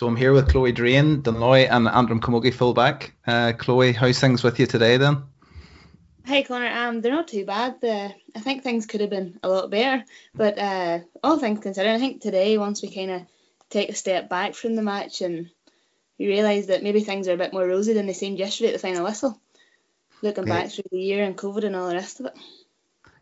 So I'm here with Chloe Drain, Dunloy, and Antrim Camogie fullback. Uh, Chloe, how's things with you today then? Hey Conor, um, they're not too bad. The I think things could have been a lot better, but uh, all things considered, I think today once we kind of take a step back from the match and we realise that maybe things are a bit more rosy than they seemed yesterday at the final whistle. Looking yeah. back through the year and COVID and all the rest of it.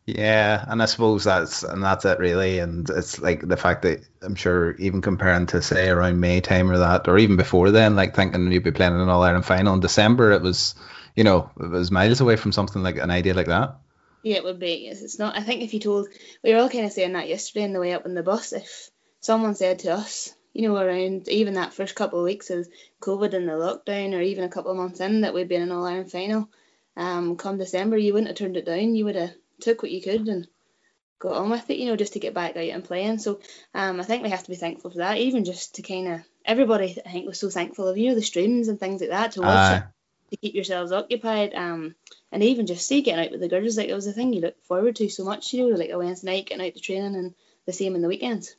Yeah, and I suppose that's and that's it really, and it's like the fact that I'm sure even comparing to say around May time or that, or even before then, like thinking you'd be playing an All Ireland final in December, it was, you know, it was miles away from something like an idea like that. Yeah, it would be. Yes, It's not. I think if you told, we were all kind of saying that yesterday on the way up in the bus. If someone said to us, you know, around even that first couple of weeks of COVID and the lockdown, or even a couple of months in that we'd be in an All Ireland final, um, come December, you wouldn't have turned it down. You would have took what you could and got on with it, you know, just to get back out and playing. So um, I think we have to be thankful for that, even just to kind of everybody I think was so thankful of you know the streams and things like that to watch uh, it to keep yourselves occupied. Um, and even just see getting out with the girls like it was a thing you look forward to so much, you know, like a Wednesday night getting out to training and the same in the weekends.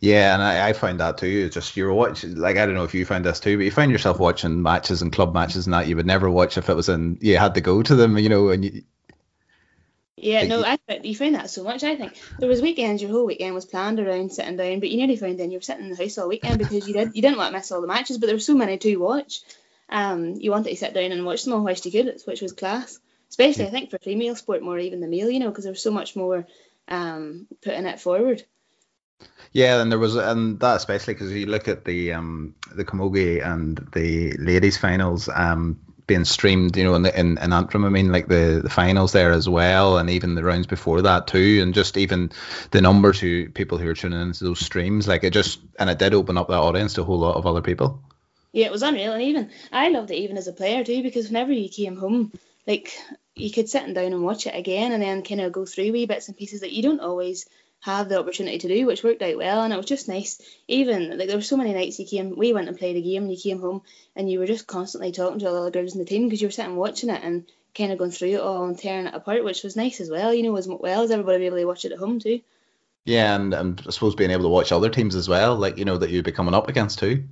Yeah, and I, I find that too. It's just you're watching, like I don't know if you find this too, but you find yourself watching matches and club matches and that you would never watch if it was in you had to go to them, you know, and you, yeah, no, I you find that so much. I think there was weekends, your whole weekend was planned around sitting down, but you nearly found then you were sitting in the house all weekend because you did you didn't want to miss all the matches, but there were so many to watch. Um, you wanted to sit down and watch them all whilst you could, which was class. Especially, I think for female sport more even the male, you know, because there was so much more um putting it forward. Yeah, and there was, and that especially because you look at the um the camogie and the ladies finals, um being streamed, you know, in, in, in Antrim. I mean, like the, the finals there as well, and even the rounds before that too, and just even the number to people who are tuning into those streams, like it just and it did open up that audience to a whole lot of other people. Yeah, it was unreal, and even I loved it even as a player too, because whenever you came home, like you could sit down and watch it again, and then kind of go through wee bits and pieces that you don't always have the opportunity to do, which worked out well. And it was just nice. Even like there were so many nights you came, we went and played a game, and you came home and you were just constantly talking to all the other girls in the team because you were sitting watching it and kind of going through it all and tearing it apart, which was nice as well. You know, as well as everybody be able to watch it at home too. Yeah, and, and I suppose being able to watch other teams as well, like you know that you'd be coming up against too.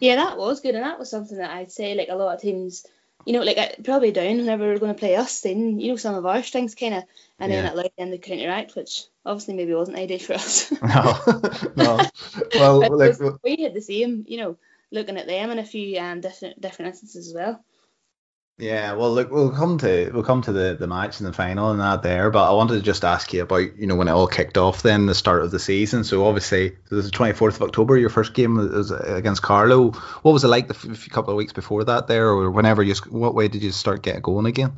Yeah, that was good, and that was something that I'd say like a lot of teams you know, like probably down whenever we're going to play us, then you know some of our strengths kind of, and yeah. then it allowed them to counteract, which obviously maybe wasn't ideal for us. no, no. Well, like, we had the same, you know, looking at them in a few um different different instances as well. Yeah, well, look, we'll come to we'll come to the, the match and the final and that there, but I wanted to just ask you about you know when it all kicked off, then the start of the season. So obviously, the twenty fourth of October. Your first game was against Carlow. What was it like the f- couple of weeks before that there, or whenever you? What way did you start getting going again?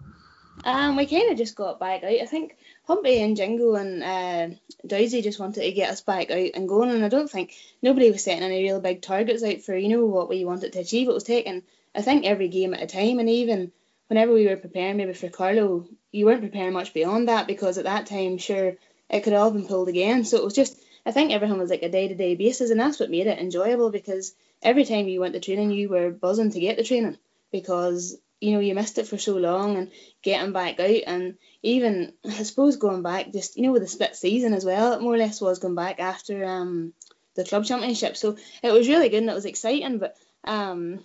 Um, we kind of just got back out. I think Humpy and Jingo and uh, Dowdsy just wanted to get us back out and going, and I don't think nobody was setting any real big targets out for you know what we wanted to achieve. It was taking I think every game at a time, and even whenever we were preparing maybe for Carlow, you weren't preparing much beyond that because at that time, sure, it could all been pulled again. So it was just, I think everything was like a day to day basis, and that's what made it enjoyable because every time you went to training, you were buzzing to get to training because you know you missed it for so long and getting back out and even I suppose going back just you know with the split season as well it more or less was going back after um the club championship so it was really good and it was exciting but um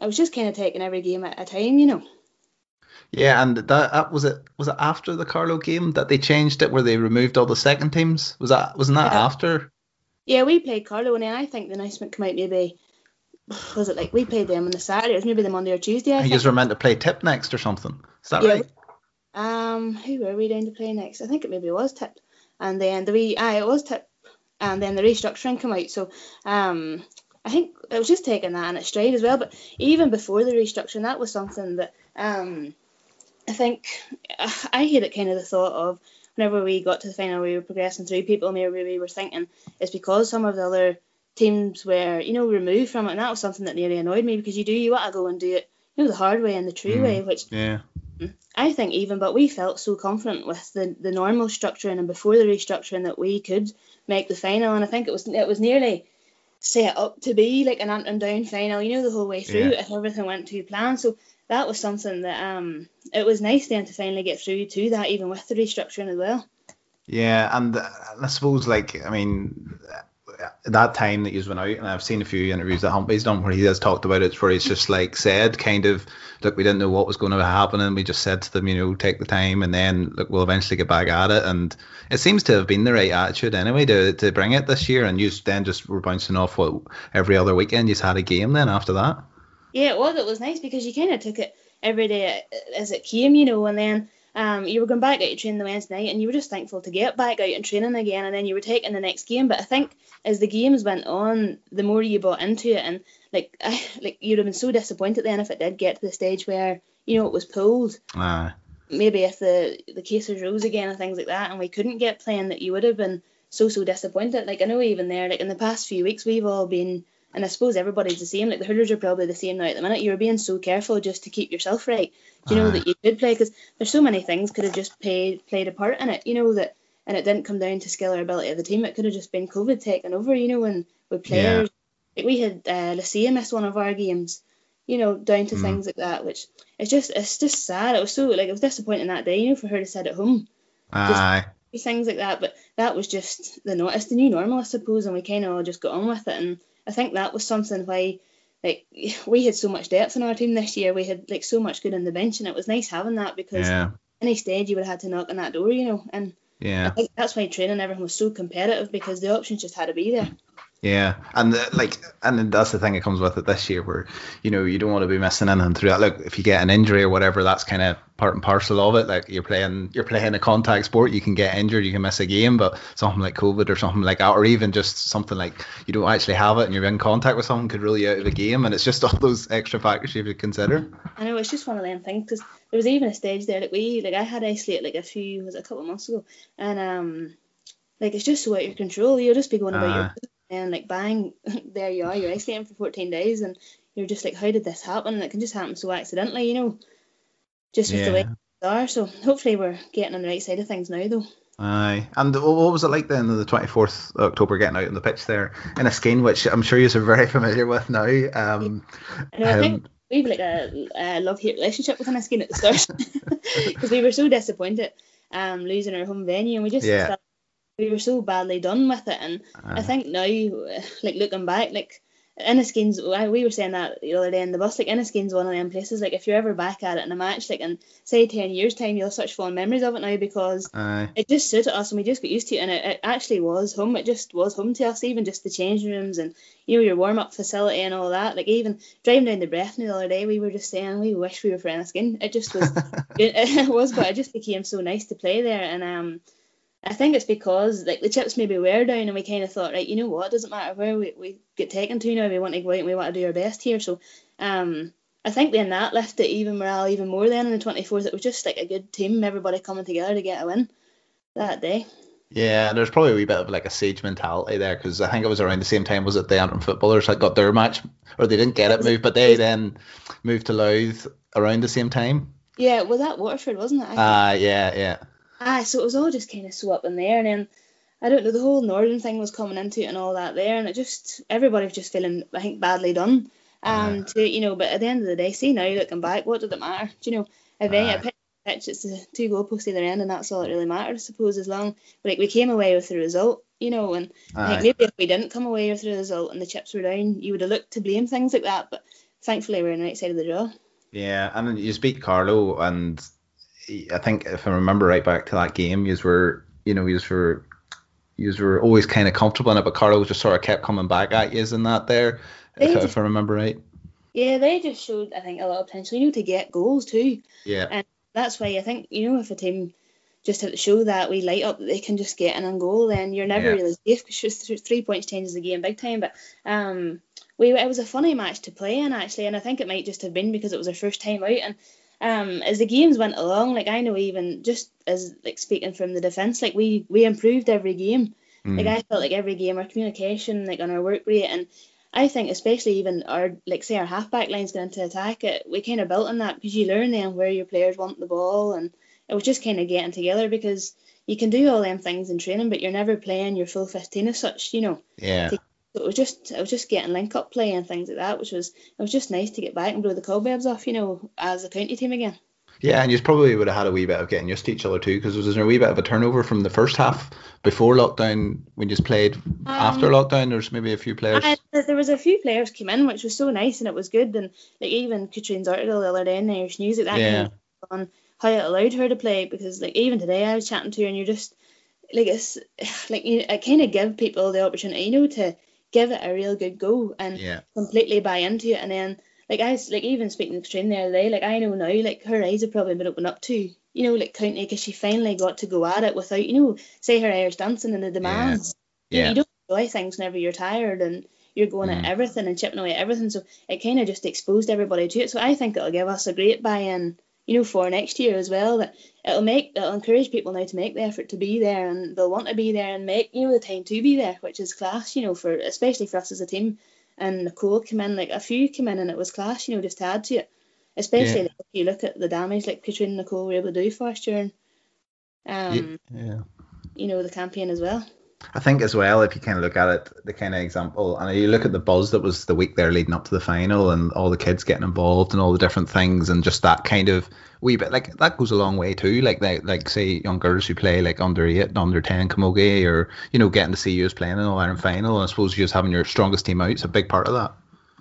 I was just kind of taking every game at a time, you know. Yeah, and that, that was it. Was it after the Carlow game that they changed it, where they removed all the second teams? Was that wasn't that after? Yeah, we played Carlow, and then I think the announcement came out maybe. Was it like we played them on the Saturday? It was maybe the Monday or Tuesday. I, I think. you were meant to play Tip next or something. Is that yeah, right? Um, who were we down to play next? I think it maybe was Tip, and then the re ah, it was Tip, and then the restructuring came out. So um, I think it was just taking that in its stride as well. But even before the restructuring, that was something that um, I think I it kind of the thought of whenever we got to the final, we were progressing through. People maybe we were thinking it's because some of the other teams were you know removed from it, and that was something that nearly annoyed me because you do you want to go and do it you know the hard way and the true mm, way, which yeah. I think even, but we felt so confident with the, the normal structuring and before the restructuring that we could make the final, and I think it was it was nearly set up to be like an up and Down final, you know, the whole way through yeah. if everything went to plan. So that was something that um it was nice then to finally get through to that, even with the restructuring as well. Yeah, and I suppose like I mean, that time that you went out, and I've seen a few interviews that Humpy's done where he has talked about it, where he's just like said, kind of, look, we didn't know what was going to happen, and we just said to them, you know, take the time, and then look, we'll eventually get back at it. And it seems to have been the right attitude anyway to, to bring it this year. And you then just were bouncing off what every other weekend you had a game then after that. Yeah, it was. It was nice because you kind of took it every day uh, as it came, you know, and then um, you were going back out to train the Wednesday night and you were just thankful to get back out and training again and then you were taking the next game. But I think as the games went on, the more you bought into it and like I, like you'd have been so disappointed then if it did get to the stage where, you know, it was pulled. Uh, Maybe if the the cases rose again and things like that and we couldn't get playing that you would have been so so disappointed. Like I know even there, like in the past few weeks we've all been and I suppose everybody's the same. Like the hurlers are probably the same now at the minute. You're being so careful just to keep yourself right. Do you know Aye. that you could play? Because there's so many things could have just played played a part in it. You know that, and it didn't come down to skill or ability of the team. It could have just been COVID taking over. You know, and with players, like we had uh, Lucia miss one of our games. You know, down to Mm. things like that, which it's just it's just sad. It was so like it was disappointing that day. You know, for her to sit at home aye. things like that. But that was just the no, it's the new normal, I suppose, and we kind of all just got on with it. And I think that was something why, like, we had so much depth in our team this year. We had like so much good on the bench, and it was nice having that because Yeah. any stage you would have had to knock on that door, you know. And yeah, I think that's why training everything was so competitive because the options just had to be there. Yeah, and the, like, and then that's the thing that comes with it this year, where you know you don't want to be missing anything through that. Look, if you get an injury or whatever, that's kind of part and parcel of it. Like you're playing, you're playing a contact sport, you can get injured, you can miss a game, but something like COVID or something like that, or even just something like you don't actually have it and you're in contact with someone could rule you out of the game, and it's just all those extra factors you have to consider. I know it's just one of them things because there was even a stage there that we like I had isolated like a few was it a couple of months ago and um like it's just so out of your control you'll just be going about Aye. your and like bang there you are you're isolating for 14 days and you're just like how did this happen and it can just happen so accidentally you know just with the way Yeah. things are so hopefully we're getting on the right side of things now though Aye, and what was it like then the 24th October getting out on the pitch there Inniskeen, which I'm sure you're very familiar with now. Um, I know I think um, we've like a, a love hate relationship with Inniskeen at the start because we were so disappointed um losing our home venue and we just Yeah. felt we were so badly done with it and uh, I think now like looking back like Inniskeen's I- we were saying that the other day in the bus like Inniskeen's one of them places like if you're ever back at it in a match like in say 10 years time you'll have such fond memories of it now because aye, it just suited us and we just got used to it and it, it actually was home it just was home to us even just the changing rooms and you know your warm up facility and all that like even driving down the Breffni the other day we were just saying we wish we were for Inniskin it just was it, it was but it just became so nice to play there and um I think it's because like the chips maybe were down and we kind of thought right you know what it doesn't matter where we, we get taken to now we want to go out and we want to do our best here so um I think then that lifted even morale even more then in the 24th it was just like a good team everybody coming together to get a win that day yeah. There's probably a wee bit of like a siege mentality there because I think it was around the same time was it the Antrim footballers that got their match or they didn't get it moved, but they then moved to Louth around the same time. yeah well that Waterford wasn't it? Ah, yeah, yeah, Ah, so it was all just kind of so up in there, and then I don't know, the whole northern thing was coming into it and all that there, and it just everybody was just feeling, I think, badly done. Um, to you know, but at the end of the day, see now you looking back, what did it matter? Do you know, if any a pitch, it's the two goalposts either end, and that's all that really mattered, I suppose, as long like we came away with the result, you know, and Aye. maybe if we didn't come away with the result and the chips were down, you would have looked to blame things like that, but thankfully we're on the right side of the draw. yeah. And you speak Carlow, and I think if I remember right back to that game, you were, you know, you were, you were always kind of comfortable in it, but Carlow just sort of kept coming back at you in that there, if, just- if I remember right. Yeah, they just showed, I think, a lot of potential, you know, to get goals too. Yeah, and that's why I think you know if a team just have to show that we light up that they can just get in and goal, then you're never Yeah. really safe because three points changes the game big time. But um, we it was a funny match to play in actually, and I think it might just have been because it was our first time out. And um, as the games went along, like I know even just as like speaking from the defense, like we we improved every game. Mm. Like I felt like every game, our communication, like on our work rate, and I think especially even our like say our halfback line's going to attack it, we kind of built on that because you learn then where your players want the ball, and it was just kind of getting together because you can do all them things in training, but you're never playing your full fifteen as such, you know. yeah. So it was just it was just getting link up play and things like that, which was it was just nice to get back and blow the cobwebs off, you know, as a county team again. Yeah, and you probably would have had a wee bit of getting used to each other too, because there was a wee bit of a turnover from the first half before lockdown when you just played um, after lockdown. There's maybe a few players. I, there was a few players came in, which was so nice and it was good. And like even Katrine's article the other day in Irish News, that yeah. on how it allowed her to play because like even today I was chatting to her and you're just like it's like you I kind of give people the opportunity, you know, to give it a real good go and yeah. completely buy into it and then like I was like even speaking to Katrine the other day, like I know now, like her eyes have probably been opened up to, you know, like county because she finally got to go at it without, you know, say her Irish dancing and the demands. Yeah. yeah. You, don't enjoy things whenever you're tired and you're going mm. at everything and chipping away at everything. So it kind of just exposed everybody to it. So I think it'll give us a great buy-in you know, for next year as well. That it'll make it'll encourage people now to make the effort to be there and they'll want to be there and make, you know, the time to be there, which is class, you know, for especially for us as a team. And Nicole came in, like a few came in and it was class, you know, just to add to it. Especially yeah. like, if you look at the damage like Katrine and Nicole were able to do for us during um yeah. you know, the campaign as well. I think as well, if you kind of look at it, the kind of example, and you look at the buzz that was the week there leading up to the final, and all the kids getting involved and all the different things, and just that kind of wee bit like that goes a long way too. Like they, like say young girls who play like under eight and under ten camogie, or you know getting to see you as playing in All Ireland final, and I suppose just having your strongest team out is a big part of that.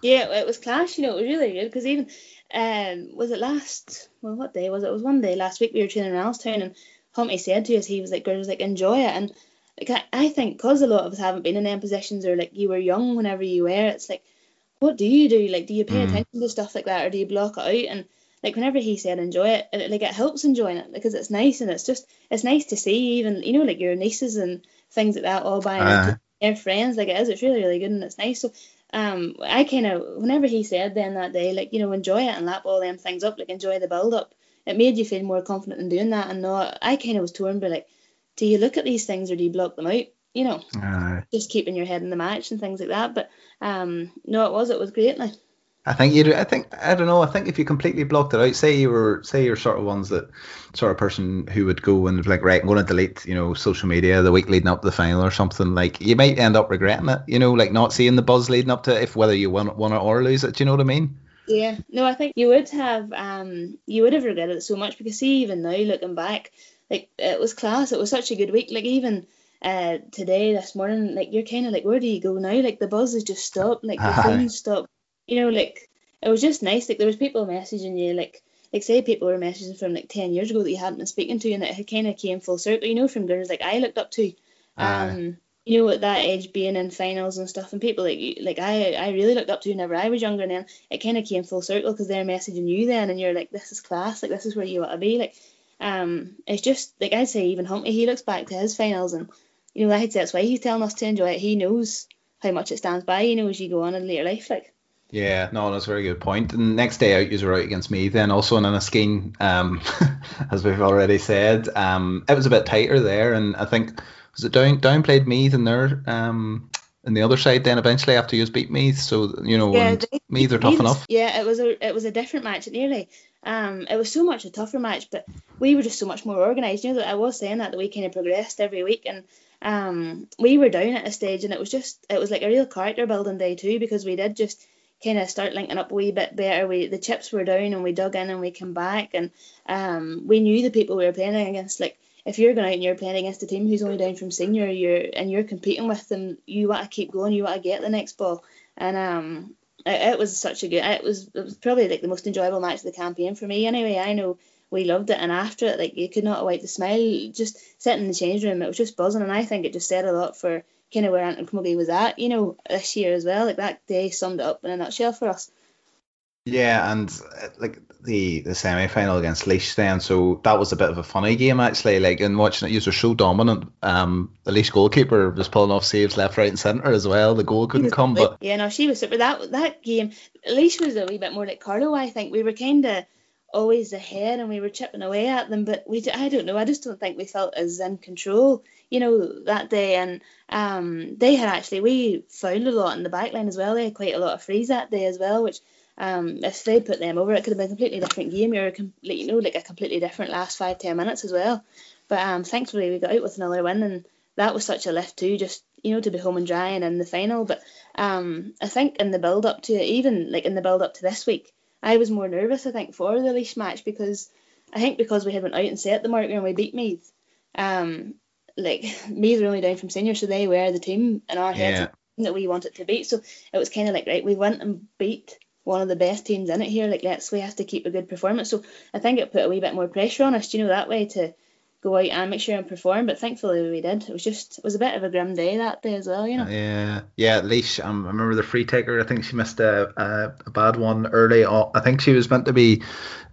Yeah, it was clash. You know, it was really good because even um was it last well what day was it? It was one day last week we were training in Alstown and Humpy said to us he was like girls like enjoy it and like I, I think because a lot of us haven't been in them positions or like you were young whenever you were, it's like, what do you do? Like, do you pay mm. attention to stuff like that or do you block it out? And like whenever he said enjoy it, it, like it helps enjoying it because it's nice and it's just it's nice to see even you know like your nieces and things like that all buying uh. their friends like it is. It's really really good and it's nice. So um, I kind of whenever he said then that day like you know enjoy it and lap all them things up like enjoy the build up. It made you feel more confident in doing that and not. I kind of was torn by like do you look at these things or do you block them out? You know, uh, just keeping your head in the match and things like that. But um, no, it was it was great. Like. I think you. I think I don't know. I think if you completely blocked it out, say you were, say you're sort of ones that sort of person who would go and like, right, I'm going to delete, you know, social media the week leading up to the final or something. Like, you might end up regretting it. You know, like not seeing the buzz leading up to if whether you won, won it or lose it. Do you know what I mean? Yeah. No, I think you would have. Um, you would have regretted it so much because see, even now looking back, like it was class. It was such a good week. Like even uh today, this morning, like you're kind of like, where do you go now? Like the buzz has just stopped. Like the phone stopped. You know, like it was just nice. Like there was people messaging you, like like say people were messaging from like ten years ago that you hadn't been speaking to, and that it kind of came full circle. You know, from girls like I looked up to. Um, you know, at that age, being in finals and stuff, and people like like I I really looked up to whenever I was younger, and then it kind of came full circle because they're messaging you then, and you're like, this is class, like this is where you want to be, like um, it's just like I'd say even Humpy, he looks back to his finals and you know I'd say that's why he's telling us to enjoy it. He knows how much it stands by, you know, as you go on in later life, like. Yeah, no, that's a very good point. And next day out, you were out against Meath then, also in Inniskeen, um, as we've already said. Um, it was a bit tighter there, and I think was it down downplayed Meath in their um in the other side then eventually after you beat Meath. So you know, yeah, they, Meath are tough enough. Yeah, it was a it was a different match nearly. Um, it was so much a tougher match, but we were just so much more organised. You know, I was saying that, that we kind of progressed every week, and um, we were down at a stage, and it was just it was like a real character building day too, because we did just kind of start linking up a wee bit better. We the chips were down, and we dug in, and we came back, and um, we knew the people we were playing against. Like if you're going out and you're playing against a team who's only down from senior, you're and you're competing with them, you want to keep going, you want to get the next ball, and um, it, it was such a good. It was it was probably like the most enjoyable match of the campaign for me. Anyway, I know we loved it, and after it, like you could not wipe the smile. Just sitting in the change room, it was just buzzing, and I think it just said a lot for kind of where Antrim Camogie was at, you know, this year as well. Like that day summed up in a nutshell for us. Yeah, and uh, like the the semi final against then, so that was a bit of a funny game actually. Like in watching it, you were so dominant. Um, the Laois goalkeeper was pulling off saves left, right, and centre as well. The goal couldn't come, but yeah, no, she was super. That that game, Laois was a wee bit more like Carlow. I think we were kind of always ahead and we were chipping away at them, but we I don't know. I just don't think we felt as in control, you know, that day. And um, they had actually we found a lot in the back line as well. They had quite a lot of frees that day as well, which um, if they put them over, it could have been a completely different game. You're completely, you know, like a completely different last five ten minutes as well. But um, thankfully we got out with another win, and that was such a lift too. Just you know to be home and dry and in the final. But um, I think in the build up to it, even like in the build up to this week, I was more nervous. I think for the Laois match because I think because we had went out and set the marker and we beat Meath, um, like Meath were only down from senior, so they were the team in our heads Yeah. that we wanted to beat. So it was kind of like right, we went and beat one of the best teams in it here. Like let's we have to keep a good performance. So I think it put a wee bit more pressure on us, you know, that way to go out and make sure and perform. But thankfully we did. It was just it was a bit of a grim day that day as well, you know. Yeah, yeah. At least um, I remember the free taker. I think she missed a, a, a bad one early. On. I think she was meant to be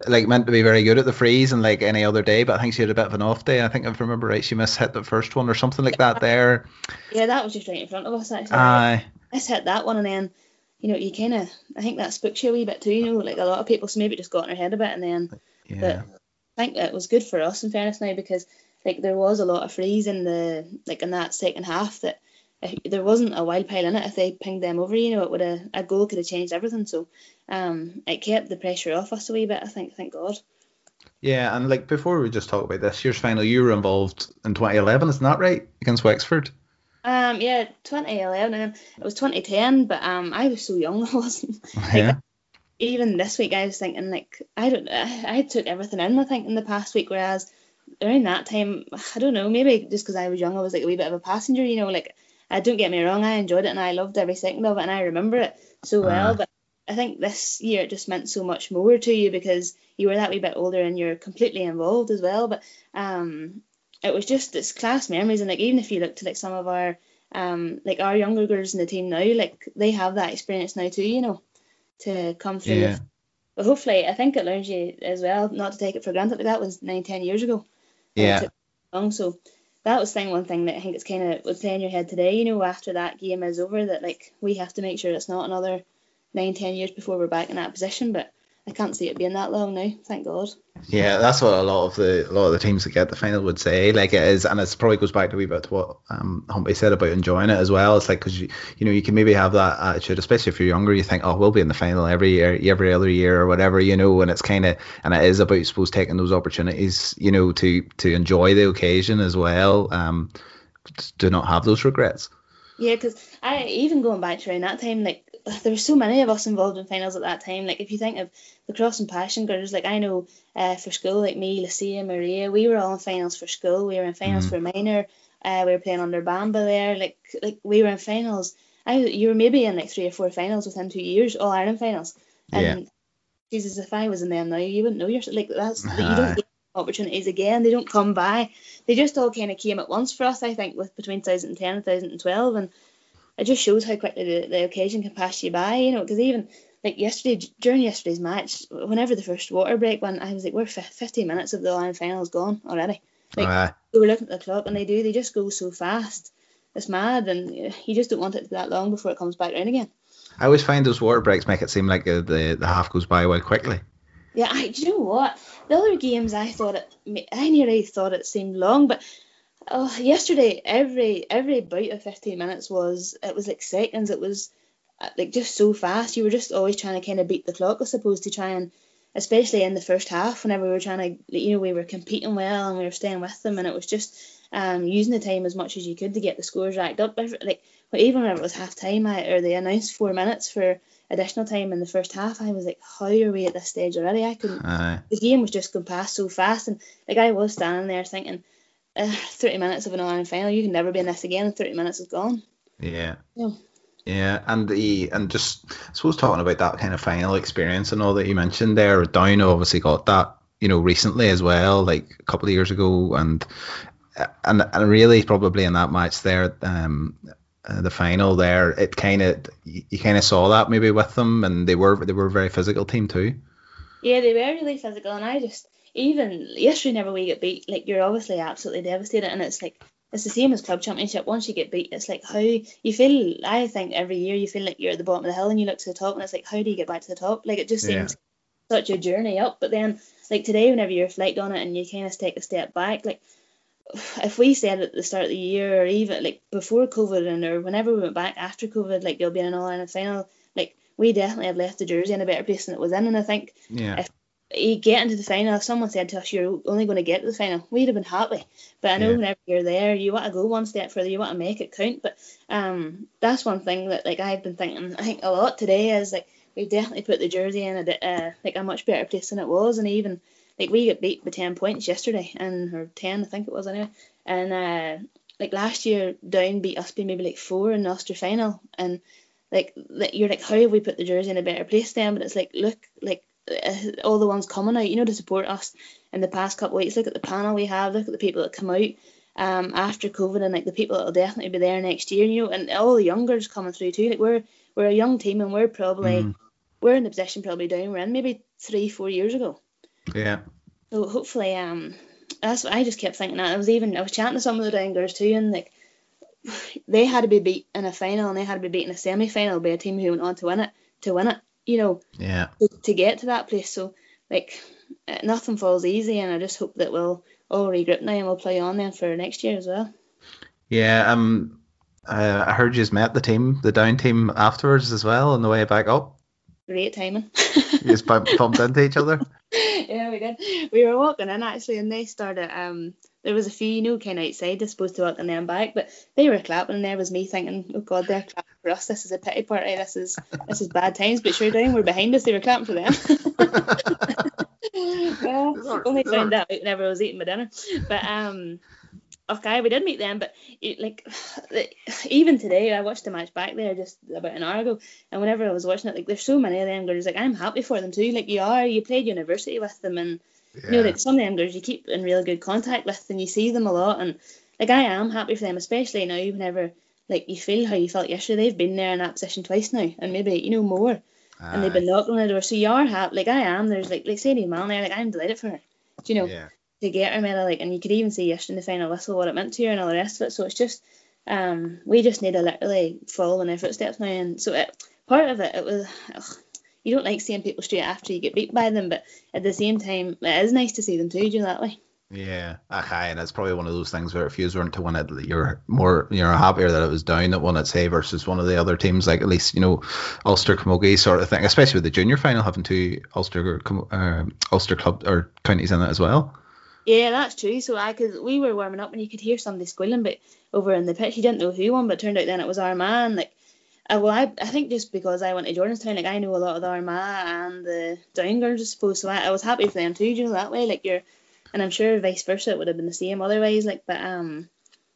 like meant to be very good at the freeze and like any other day, but I think she had a bit of an off day. I think if I remember right, she missed hit the first one or something like that. There. Yeah, that was just right in front of us actually. Aye. Let's hit that one and then. You know, you kind of, I think that spooks you a wee bit too. You know, like a lot of people, so maybe it just got in their head a bit, and then yeah. I think that was good for us in fairness now because like there was a lot of freeze in the like in that second half that if there wasn't a wild pile in it if they pinged them over you know it would have a goal could have changed everything so um it kept the pressure off us a wee bit I think thank God Yeah, and like before we just talk about this year's final, you were involved in 2011, isn't that right? Against Wexford. Um yeah 2011 and it was 2010 but um I was so young I wasn't Yeah. even this week I was thinking like I don't I, I took everything in I think in the past week whereas during that time I don't know maybe just because I was young I was like a wee bit of a passenger you know like I don't get me wrong I enjoyed it and I loved every second of it and I remember it so well Uh-huh. but I think this year it just meant so much more to you because you were that wee bit older and you're completely involved as well but um it was just this class memories and like even if you look to like some of our um like our younger girls in the team now like they have that experience now too you know to come through Yeah. but hopefully, I think it learns you as well not to take it for granted. Like that was nine, ten years ago. Yeah. long. So that was thing one thing that I think it's kind of would play in your head today. You know, after that game is over, that like we have to make sure it's not another nine, ten years before we're back in that position. But I can't see it being that long now. Thank God. Yeah, that's what a lot of the a lot of the teams that get the final would say. Like it is, and it probably goes back to a wee bit to what um Humpy said about enjoying it as well. It's like because you you know you can maybe have that attitude, especially if you're younger. You think, oh, we'll be in the final every year, every other year or whatever, you know. And it's kind of and it is about I suppose taking those opportunities, you know, to to enjoy the occasion as well. Um, do not have those regrets. Yeah, because I even going back to around that time, like there were so many of us involved in finals at that time. Like if you think of the cross and passion girls, like I know uh, for school, like me, Lucia, Maria, we were all in finals for school. We were in finals for minor. Uh, we were playing under Bamba there. Like like we were in finals. I you were maybe in like three or four finals within two years, all Ireland finals. And Jesus, if I was in them now, you wouldn't know yourself. Like that's you don't get opportunities again. They don't come by. They just all kind of came at once for us. I think with between 2010 and 2012, and it just shows how quickly the, the occasion can pass you by. You know, because even like yesterday during yesterday's match, whenever the first water break went, I was like, we're fif- 15 minutes of the line finals gone already. Like Uh, we were looking at the clock, and they do. They just go so fast. It's mad, and uh, you just don't want it to be that long before it comes back round again. I always find those water breaks make it seem like uh, the the half goes by well quickly. Yeah, I, do you know what? The other games, I thought it, I nearly thought it seemed long, but oh, yesterday every every bout of fifteen minutes was it was like seconds. It was uh, like just so fast. You were just always trying to kind of beat the clock, I suppose, to try and, especially in the first half, whenever we were trying to, you know, we were competing well and we were staying with them, and it was just um using the time as much as you could to get the scores racked up. Like well, even when it was half time, I, or they announced four minutes for additional time in the first half, I was like, how are we at this stage already? I couldn't Uh, the game was just going past so fast, and like I was standing there thinking, uh, thirty minutes of an All-Ireland final, you can never be in this again, and thirty minutes is gone. yeah. Yeah. Yeah, and the and just I suppose talking about that kind of final experience and all that you mentioned there, Down obviously got that you know recently as well, like a couple of years ago, and and and really probably in that match there, um, uh, the final there, it kind of you, you kind of saw that maybe with them, and they were they were a very physical team too. Yeah, they were really physical, and I just even yesterday, whenever we get beat, like you're obviously absolutely devastated, and it's like it's the same as club championship. Once you get beat, it's like how you feel. I think every year you feel like you're at the bottom of the hill, and you look to the top, and it's like how do you get back to the top? Like it just Yeah. seems such a journey up. But then, like today, whenever you reflect on it and you kind of take a step back, like if we said at the start of the year or even like before COVID and or whenever we went back after COVID, like you'll be in an All Ireland final, like we definitely have left the jersey in a better place than it was in. And I think Yeah, If- you get into the final, if someone said to us you're only going to get to the final, we'd have been happy. But I know Yeah. whenever you're there, you want to go one step further, you want to make it count. But um, that's one thing that like I've been thinking. I think a lot today is like we've definitely put the jersey in a uh, like a much better place than it was, and even like we got beat by ten points yesterday, and or ten I think it was anyway, and uh, like last year Down beat us by maybe like four in the Ulster final, and like you're like how have we put the jersey in a better place then? But it's like look like all the ones coming out, you know, to support us in the past couple of weeks. Look at the panel we have. Look at the people that come out um, after COVID, and like the people that will definitely be there next year. You know, and all the youngers coming through too. Like we're we're a young team, and we're probably mm. we're in the position probably down we're in maybe three four years ago. Yeah. So hopefully, um, that's what I just kept thinking that. I was even I was chatting to some of the down girls too, and like they had to be beat in a final, and they had to be beat in a semi final by a team who went on to win it to win it. You know. Yeah. To, to get to that place, so like nothing falls easy, and I just hope that we'll all regroup now and we'll play on then for next year as well. Yeah. Um. Uh, I heard you just met the team, the down team afterwards as well on the way back up. Great timing. you just bumped into each other. Yeah, we did. We were walking in actually, and they started. Um, there was a few, you know, kind of outside, I suppose, to walk and then back, but they were clapping, and there was me thinking, oh God, they're clapping for us. This is a pity party. This is this is bad times. But sure, down we're behind us. They were clapping for them. well, only found out whenever I was eating my dinner. But um, okay, we did meet them, but it, like even today, I watched the match back there just about an hour ago, and whenever I was watching it, like there's so many of them girls. Like I'm happy for them too. Like you are, you played university with them, and yeah. you know, like some of them girls you keep in really good contact with, and you see them a lot, and like I am happy for them, especially now whenever like you feel how you felt yesterday. They've been there in that position twice now, and maybe you know more, Aye. and they've been knocking on the door. So you are happy. Like I am. There's like like Sadie Man there. Like I'm delighted for her. Do you know? Yeah to get her medal, like, and you could even see yesterday in the final whistle what it meant to her and all the rest of it. So it's just, um, we just need to literally follow in their footsteps now. And so it, part of it, it was, ugh, you don't like seeing people straight after you get beat by them, but at the same time, it is nice to see them too, do that way. Yeah, okay, and it's probably one of those things where if you weren't to win it, you're more you're happier that it was down that won it, say, versus one of the other teams, like at least you know Ulster Camogie sort of thing, especially with the junior final having two Ulster uh, Ulster club or counties in it as well. Yeah, that's true. So I could we were warming up and you could hear somebody squealing, but over in the pitch, you didn't know who won, but turned out then it was Armagh. Like, uh, well, I, I think just because I went to Jordanstown, like I know a lot of the Armagh and the Down girls, I suppose. So I, I was happy for them too. You know that way, like you're, and I'm sure vice versa it would have been the same otherwise. Like, but um,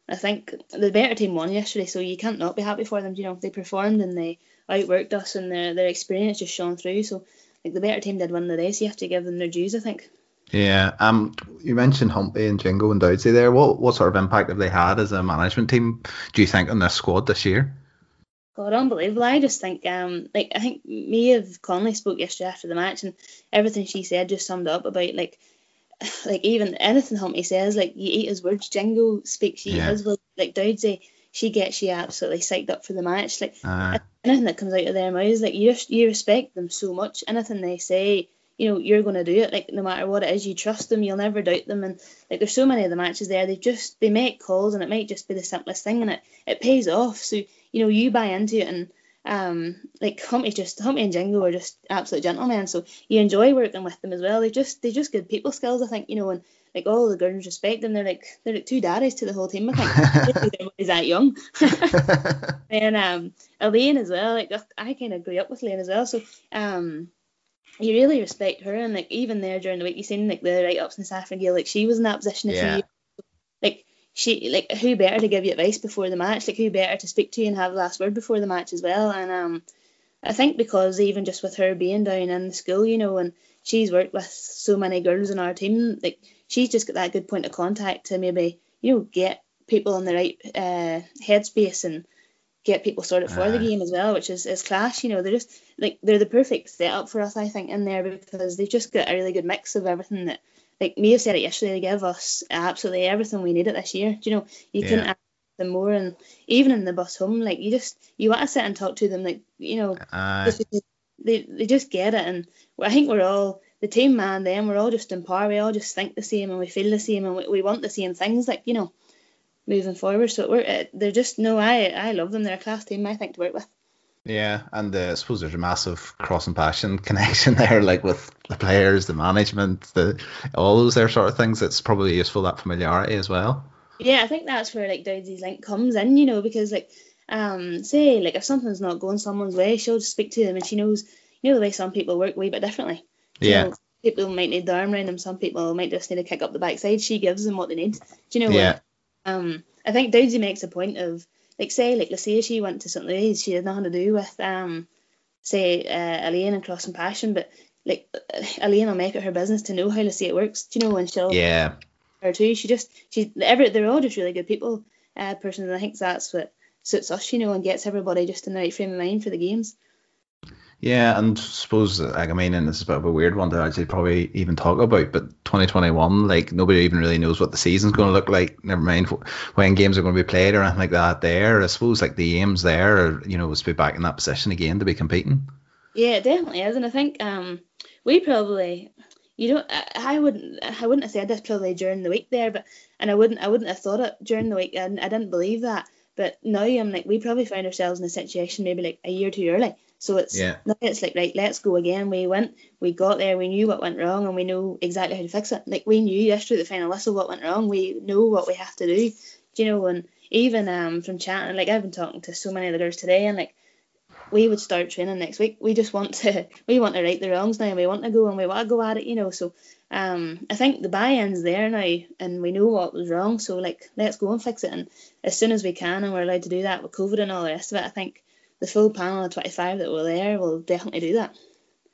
I think the better team won yesterday, so you can't not be happy for them. You know, they performed and they outworked us, and their their experience just shone through. So like the better team did win the race. You have to give them their dues, I think. Yeah. Um. You mentioned Humpy and Jingo and Dowdsy there. What what sort of impact have they had as a management team? Do you think on this squad this year? God, unbelievable. I just think um like I think Maeve Connolly spoke yesterday after the match and everything she said just summed up about like like even anything Humpy says like you eat his words. Jingo speaks you yeah. eat his words. Like Dowdsy, she gets you absolutely psyched up for the match. Like uh, anything that comes out of their mouths, like you just you respect them so much. Anything they say you know you're going to do it like no matter what it is you trust them you'll never doubt them. And like there's so many of the matches there they just they make calls and it might just be the simplest thing and it it pays off. So you know you buy into it and um like Humpy just Humpy and Jingo are just absolute gentlemen. So you enjoy working with them as well. They just they just good people skills I think you know and like all the girls respect them. They're like they're like two daddies to the whole team I think. Is that young. And um Elaine as well like I kind of grew up with Elaine as well. So um you really respect her and like even there during the week you seen like the write ups in Saffron Gale like she was in that position yeah. like she like who better to give you advice before the match? Like who better to speak to you and have the last word before the match as well? And um I think because even just with her being down in the school you know and she's worked with so many girls in our team like she's just got that good point of contact to maybe you know get people in the right uh, headspace and get people sorted for uh, the game as well, which is, is class. You know, they're just like they're the perfect setup for us, I think, in there because they've just got a really good mix of everything that like me have said it yesterday, they give us absolutely everything we needed this year. Do you know, you yeah. couldn't ask them more and even in the bus home, like you just you want to sit and talk to them like, you know, uh, they they just get it and I think we're all the team man then we're all just in par, we all just think the same and we feel the same and we, we want the same things, like, you know moving forward. So we're, they're just no, I I love them. They're a class team. I think to work with. Yeah, and uh, I suppose there's a massive cross and passion connection there, like with the players, the management, the all those there sort of things. It's probably useful that familiarity as well. Yeah, I think that's where like Dowdsy's link comes in, you know, because like um say like if something's not going someone's way, she'll just speak to them and she knows you know the way some people work a wee bit differently. yeah. Know, people might need the arm around them. Some people might just need to kick up the backside. She gives them what they need. Do you know Yeah. what? Um, I think Dowdsy makes a point of like say like let's say she went to something Louis, she had nothing to do with um say uh, Elaine and Cross and Passion, but like uh, Elaine will make it her business to know how Lucia works. Do you know? when she'll Yeah. her too. She just she every they're all just really good people. Uh, personally, I think that's what suits us, you know, and gets everybody just in the right frame of mind for the games. Yeah, and suppose like I mean, and this is a bit of a weird one to actually probably even talk about, but 2021, like nobody even really knows what the season's going to look like. Never mind when games are going to be played or anything like that. There, I suppose like the aims there, are, you know, was to be back in that position again to be competing. Yeah, it definitely is, and I think um we probably you don't I, I wouldn't I wouldn't have said this probably during the week there, but and I wouldn't I wouldn't have thought it during the week and I didn't believe that. But now I'm like we probably found ourselves in a situation maybe like a year too early. So it's Yeah. now it's like right, let's go again. We went, we got there, we knew what went wrong, and we know exactly how to fix it. Like we knew yesterday the final whistle what went wrong. We know what we have to do. Do you know? And even um from chatting, like I've been talking to so many of the girls today, and like we would start training next week. We just want to we want to right the wrongs now. And we want to go and we want to go at it, you know. So um I think the buy-in's there now, and we know what was wrong. So like let's go and fix it. And as soon as we can, and we're allowed to do that with COVID and all the rest of it, I think the full panel of 25 that were there will definitely do that.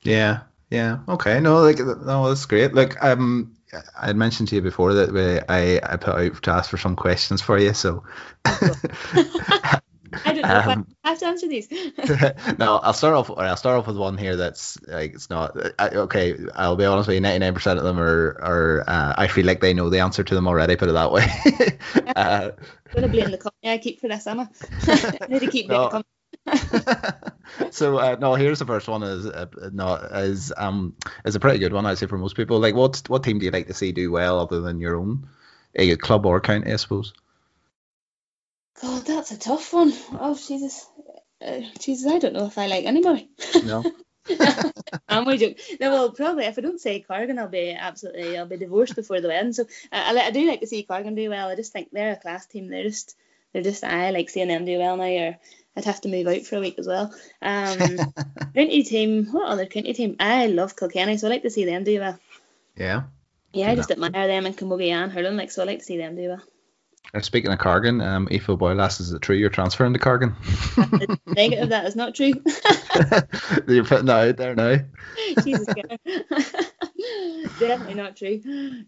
Yeah, yeah, okay. No, like no, that's great. Look, um, I had mentioned to you before that we, I I put out to ask for some questions for you, so. I don't know Um, I have to answer these. no, I'll start off. I'll start off with one here that's like it's not. I, okay, I'll be honest with you. Ninety nine percent of them are are. Uh, I feel like they know the answer to them already. Put it that way. uh, I'm gonna blame the company I keep for this, Emma. I need to keep No. Blaming the company. so uh, no, here's the first one. Is uh, no is um is a pretty good one. I'd say for most people. Like, what what team do you like to see do well other than your own, a club or county, I suppose. God, that's a tough one. Oh Jesus, uh, Jesus, I don't know if I like anybody. No. I'm only joking. No, well, probably if I don't say Cargan, I'll be absolutely, I'll be divorced before the wedding. So I, I do like to see Cargan do well. I just think they're a class team. They're just, they're just. I like seeing them do well now. Or I'd have to move out for a week as well. Um, county team. What other county team? I love Kilkenny, so I like to see them do well. yeah. Yeah, I just admire them and Camogie and hurling, like so. I like to see them do well. Speaking of Cargan, um, Aoife Boylass, is it true you're transferring to Cargan? Negative that is not true. you're putting that out there now. Jesus, definitely not true.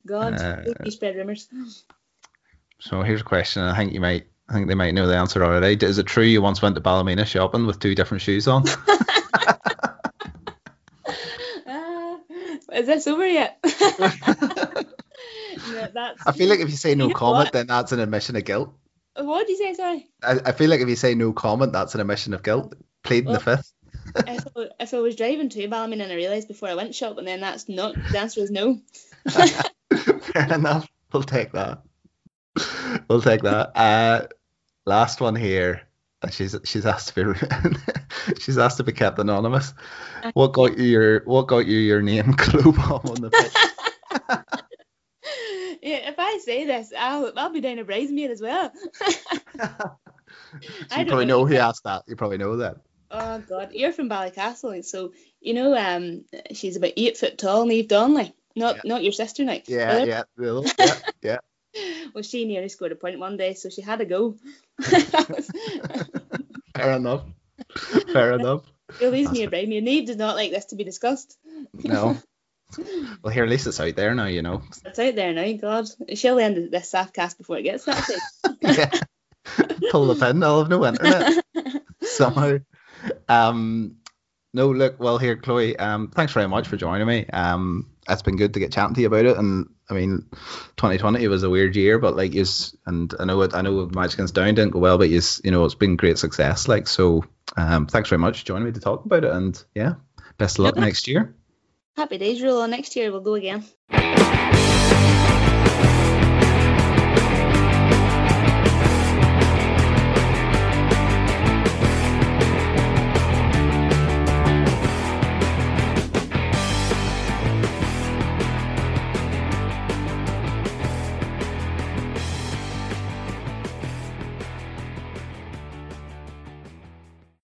God, Uh, you spread rumors. So here's a question. I think you might. I think they might know the answer already. Is it true you once went to Ballymena shopping with two different shoes on? Ah, is this over yet? No, that's, I feel like if you say no You know comment, what? then that's an admission of guilt. What did you say? Sorry. I, I feel like if you say no comment, that's an admission of guilt. Pleading the fifth. if, I, if I was driving to Ballymena and I realised before I went shopping, then that's not. The answer is no. Fair enough. We'll take that. We'll take that. Uh, last one here. Uh, She's she's asked to be she's asked to be kept anonymous. What got you your what got you your name globe on the pitch? Yeah, if I say this, I'll I'll be down a bridesmaid as well. So you probably know. know who asked that. You probably know that. Oh God, you're from Ballycastle, so you know um she's about eight foot tall, Neve Donnelly. Not Yeah. not your sister now. Yeah, yeah, yeah, yeah. Well, she nearly scored a point one day, so she had to go. Fair enough. Fair enough. Least me a bridesmaid. Neve does not like this to be discussed. No. Well, here, at least it's out there now, you know. It's out there now. God, she'll end this cast before it gets that yeah. Pull the pin. I'll have no internet somehow. Um, no, look. Well, here, Chloe. Um, thanks very much for joining me. Um, it's been good to get chatting to you about it. And I mean, 2020 was a weird year, but like, is and I know it. I know Match Against Down didn't go well, but you, you know, it's been great success. Like, so, um, thanks very much for joining me to talk about it. And yeah, best of luck next year. Happy days, rule. Next year we'll go again.